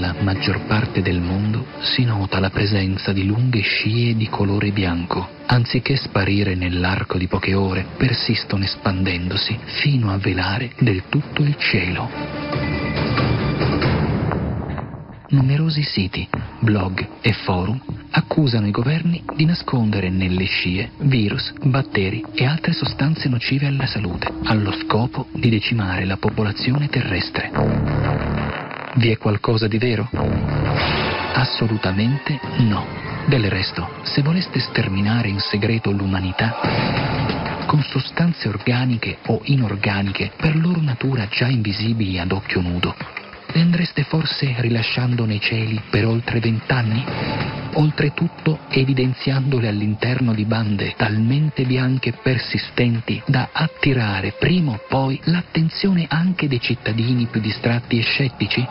della maggior parte del mondo si nota la presenza di lunghe scie di colore bianco. Anziché sparire nell'arco di poche ore, persistono espandendosi fino a velare del tutto il cielo. Numerosi siti, blog e forum accusano i governi di nascondere nelle scie virus, batteri e altre sostanze nocive alla salute, allo scopo di decimare la popolazione terrestre. Vi è qualcosa di vero? Assolutamente no. Del resto, se voleste sterminare in segreto l'umanità, con sostanze organiche o inorganiche per loro natura già invisibili ad occhio nudo, le andreste forse rilasciando nei cieli per oltre vent'anni? Oltretutto evidenziandole all'interno di bande talmente bianche e persistenti da attirare prima o poi l'attenzione anche dei cittadini più distratti e scettici?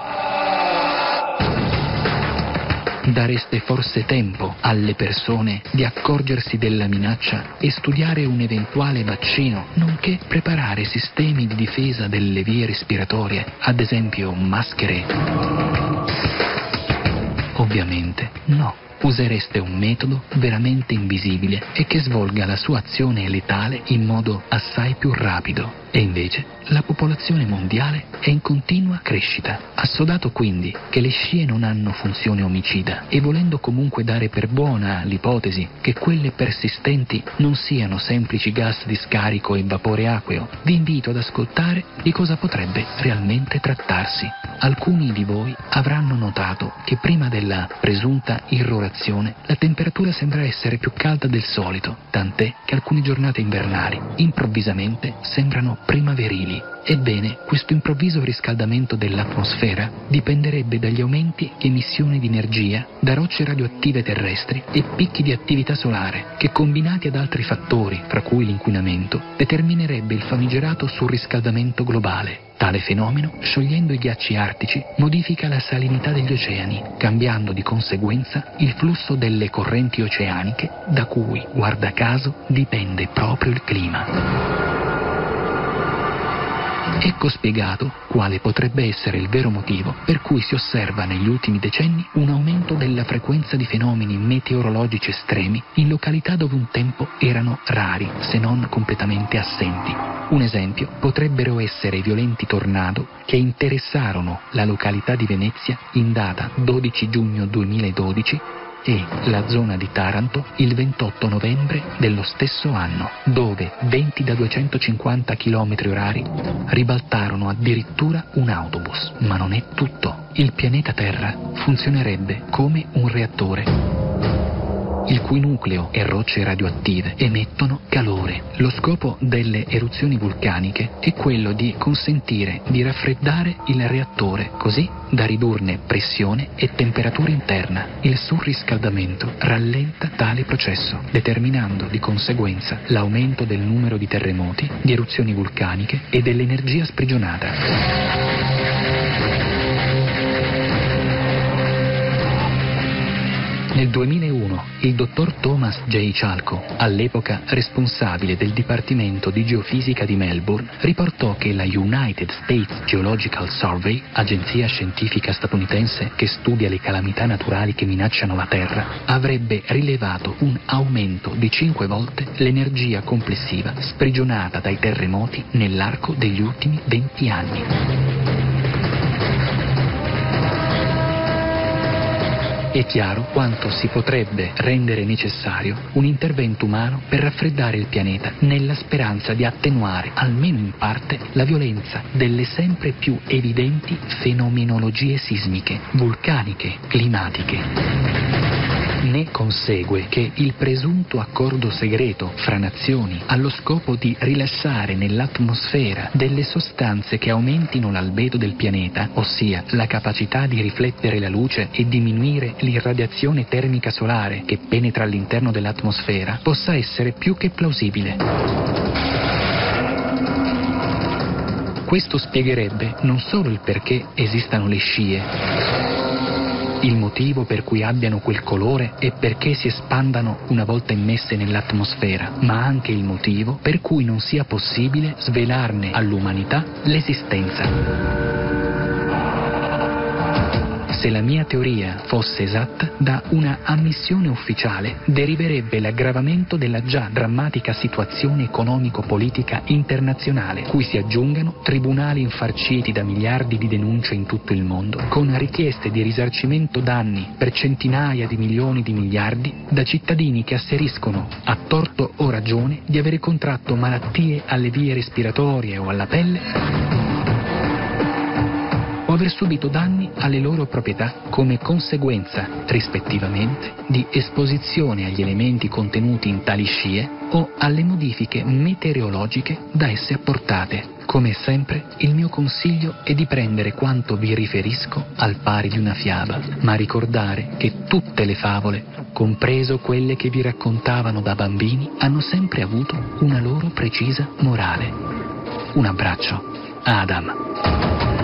Dareste forse tempo alle persone di accorgersi della minaccia e studiare un eventuale vaccino, nonché preparare sistemi di difesa delle vie respiratorie, ad esempio maschere? Ovviamente no usereste un metodo veramente invisibile e che svolga la sua azione letale in modo assai più rapido. E invece la popolazione mondiale è in continua crescita. Assodato quindi che le scie non hanno funzione omicida e volendo comunque dare per buona l'ipotesi che quelle persistenti non siano semplici gas di scarico e vapore acqueo, vi invito ad ascoltare di cosa potrebbe realmente trattarsi. Alcuni di voi avranno notato che prima della presunta irrorazione la temperatura sembra essere più calda del solito, tant'è che alcune giornate invernali improvvisamente sembrano primaverili. Ebbene, questo improvviso riscaldamento dell'atmosfera dipenderebbe dagli aumenti di emissione di energia da rocce radioattive terrestri e picchi di attività solare, che combinati ad altri fattori, fra cui l'inquinamento, determinerebbe il famigerato surriscaldamento globale. Tale fenomeno, sciogliendo i ghiacci artici, modifica la salinità degli oceani, cambiando di conseguenza il flusso delle correnti oceaniche da cui, guarda caso, dipende proprio il clima. Ecco spiegato quale potrebbe essere il vero motivo per cui si osserva negli ultimi decenni un aumento della frequenza di fenomeni meteorologici estremi in località dove un tempo erano rari, se non completamente assenti. Un esempio potrebbero essere i violenti tornado che interessarono la località di Venezia in data 12 giugno 2012 e la zona di Taranto il 28 novembre dello stesso anno, dove 20 da 250 km orari ribaltarono addirittura un autobus. Ma non è tutto. Il pianeta Terra funzionerebbe come un reattore il cui nucleo e rocce radioattive emettono calore. Lo scopo delle eruzioni vulcaniche è quello di consentire di raffreddare il reattore, così da ridurne pressione e temperatura interna. Il surriscaldamento rallenta tale processo, determinando di conseguenza l'aumento del numero di terremoti, di eruzioni vulcaniche e dell'energia sprigionata. Nel 2001 il dottor Thomas J. Chalco, all'epoca responsabile del Dipartimento di Geofisica di Melbourne, riportò che la United States Geological Survey, agenzia scientifica statunitense che studia le calamità naturali che minacciano la Terra, avrebbe rilevato un aumento di 5 volte l'energia complessiva sprigionata dai terremoti nell'arco degli ultimi 20 anni. È chiaro quanto si potrebbe rendere necessario un intervento umano per raffreddare il pianeta nella speranza di attenuare, almeno in parte, la violenza delle sempre più evidenti fenomenologie sismiche, vulcaniche, climatiche. Ne consegue che il presunto accordo segreto fra nazioni allo scopo di rilasciare nell'atmosfera delle sostanze che aumentino l'albedo del pianeta, ossia la capacità di riflettere la luce e diminuire l'irradiazione termica solare che penetra all'interno dell'atmosfera, possa essere più che plausibile. Questo spiegherebbe non solo il perché esistano le scie, il motivo per cui abbiano quel colore è perché si espandano una volta immesse nell'atmosfera, ma anche il motivo per cui non sia possibile svelarne all'umanità l'esistenza. Se la mia teoria fosse esatta, da una ammissione ufficiale deriverebbe l'aggravamento della già drammatica situazione economico-politica internazionale, cui si aggiungano tribunali infarciti da miliardi di denunce in tutto il mondo, con richieste di risarcimento danni per centinaia di milioni di miliardi da cittadini che asseriscono, a torto o ragione, di avere contratto malattie alle vie respiratorie o alla pelle aver subito danni alle loro proprietà come conseguenza, rispettivamente, di esposizione agli elementi contenuti in tali scie o alle modifiche meteorologiche da esse apportate. Come sempre, il mio consiglio è di prendere quanto vi riferisco al pari di una fiaba, ma ricordare che tutte le favole, compreso quelle che vi raccontavano da bambini, hanno sempre avuto una loro precisa morale. Un abbraccio. Adam.